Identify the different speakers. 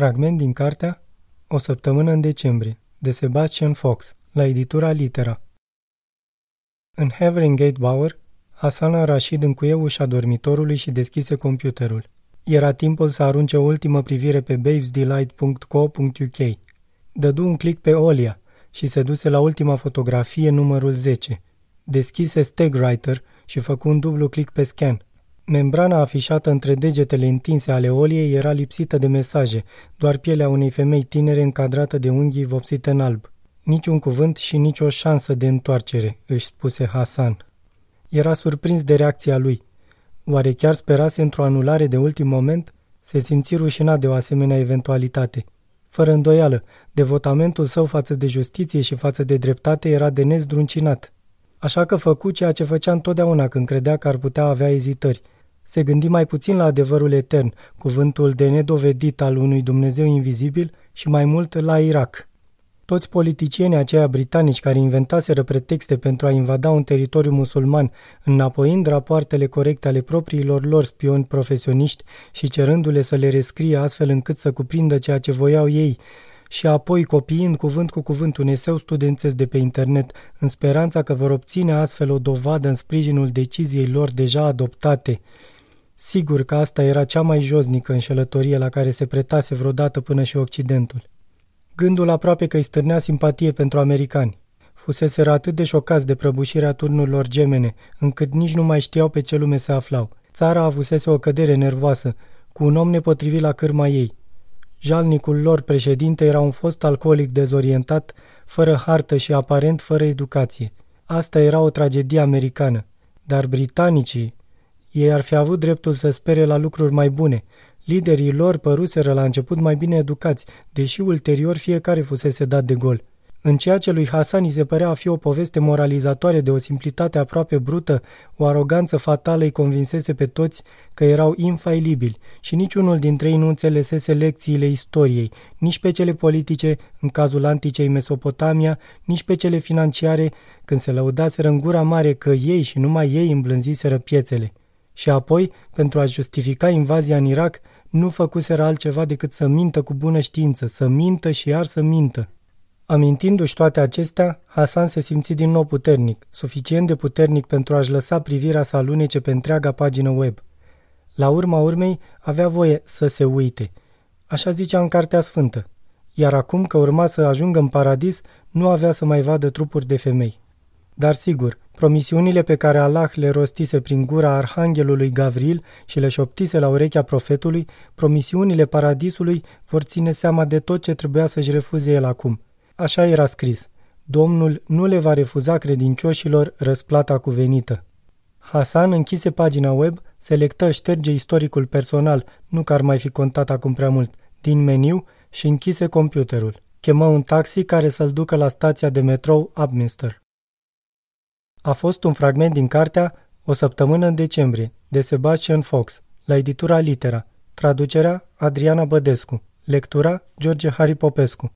Speaker 1: Fragment din cartea O săptămână în decembrie, de Sebastian Fox, la editura Litera. În Havering Bower, Hassan Rashid încuie ușa dormitorului și deschise computerul. Era timpul să arunce o ultimă privire pe babesdelight.co.uk. Dădu un click pe Olia și se duse la ultima fotografie numărul 10. Deschise Stagwriter și făcu un dublu click pe scan – Membrana afișată între degetele întinse ale Oliei era lipsită de mesaje, doar pielea unei femei tinere încadrată de unghii vopsite în alb. Niciun cuvânt și nicio șansă de întoarcere, își spuse Hasan. Era surprins de reacția lui. Oare chiar sperase într-o anulare de ultim moment? Se simți rușinat de o asemenea eventualitate. Fără îndoială, devotamentul său față de justiție și față de dreptate era de nezdruncinat. Așa că făcu ceea ce făcea întotdeauna când credea că ar putea avea ezitări – se gândi mai puțin la adevărul etern, cuvântul de nedovedit al unui Dumnezeu invizibil și mai mult la Irak. Toți politicienii aceia britanici care inventaseră pretexte pentru a invada un teritoriu musulman, înapoind rapoartele corecte ale propriilor lor spioni profesioniști și cerându-le să le rescrie astfel încât să cuprindă ceea ce voiau ei, și apoi copiind cuvânt cu cuvânt un eseu studențesc de pe internet, în speranța că vor obține astfel o dovadă în sprijinul deciziei lor deja adoptate – Sigur că asta era cea mai josnică înșelătorie la care se pretase vreodată până și Occidentul. Gândul aproape că îi stârnea simpatie pentru americani. Fuseseră atât de șocați de prăbușirea turnurilor gemene, încât nici nu mai știau pe ce lume se aflau. Țara avusese o cădere nervoasă, cu un om nepotrivit la cârma ei. Jalnicul lor președinte era un fost alcoolic dezorientat, fără hartă și aparent fără educație. Asta era o tragedie americană. Dar britanicii, ei ar fi avut dreptul să spere la lucruri mai bune. Liderii lor păruseră la început mai bine educați, deși ulterior fiecare fusese dat de gol. În ceea ce lui Hasan îi se părea a fi o poveste moralizatoare de o simplitate aproape brută, o aroganță fatală îi convinsese pe toți că erau infailibili și niciunul dintre ei nu înțelesese lecțiile istoriei, nici pe cele politice, în cazul anticei Mesopotamia, nici pe cele financiare, când se lăudaseră în gura mare că ei și numai ei îmblânziseră piețele și apoi, pentru a justifica invazia în Irak, nu făcuseră altceva decât să mintă cu bună știință, să mintă și iar să mintă. Amintindu-și toate acestea, Hasan se simți din nou puternic, suficient de puternic pentru a-și lăsa privirea să alunece pe întreaga pagină web. La urma urmei, avea voie să se uite. Așa zicea în Cartea Sfântă. Iar acum că urma să ajungă în paradis, nu avea să mai vadă trupuri de femei. Dar sigur, promisiunile pe care Allah le rostise prin gura arhanghelului Gavril și le șoptise la urechea profetului, promisiunile paradisului vor ține seama de tot ce trebuia să-și refuze el acum. Așa era scris. Domnul nu le va refuza credincioșilor răsplata cuvenită. Hasan închise pagina web, selectă șterge istoricul personal, nu că ar mai fi contat acum prea mult, din meniu și închise computerul. Chemă un taxi care să-l ducă la stația de metrou Upminster. A fost un fragment din cartea O săptămână în decembrie, de Sebastian Fox, la editura Litera, traducerea Adriana Bădescu, lectura George Harry Popescu.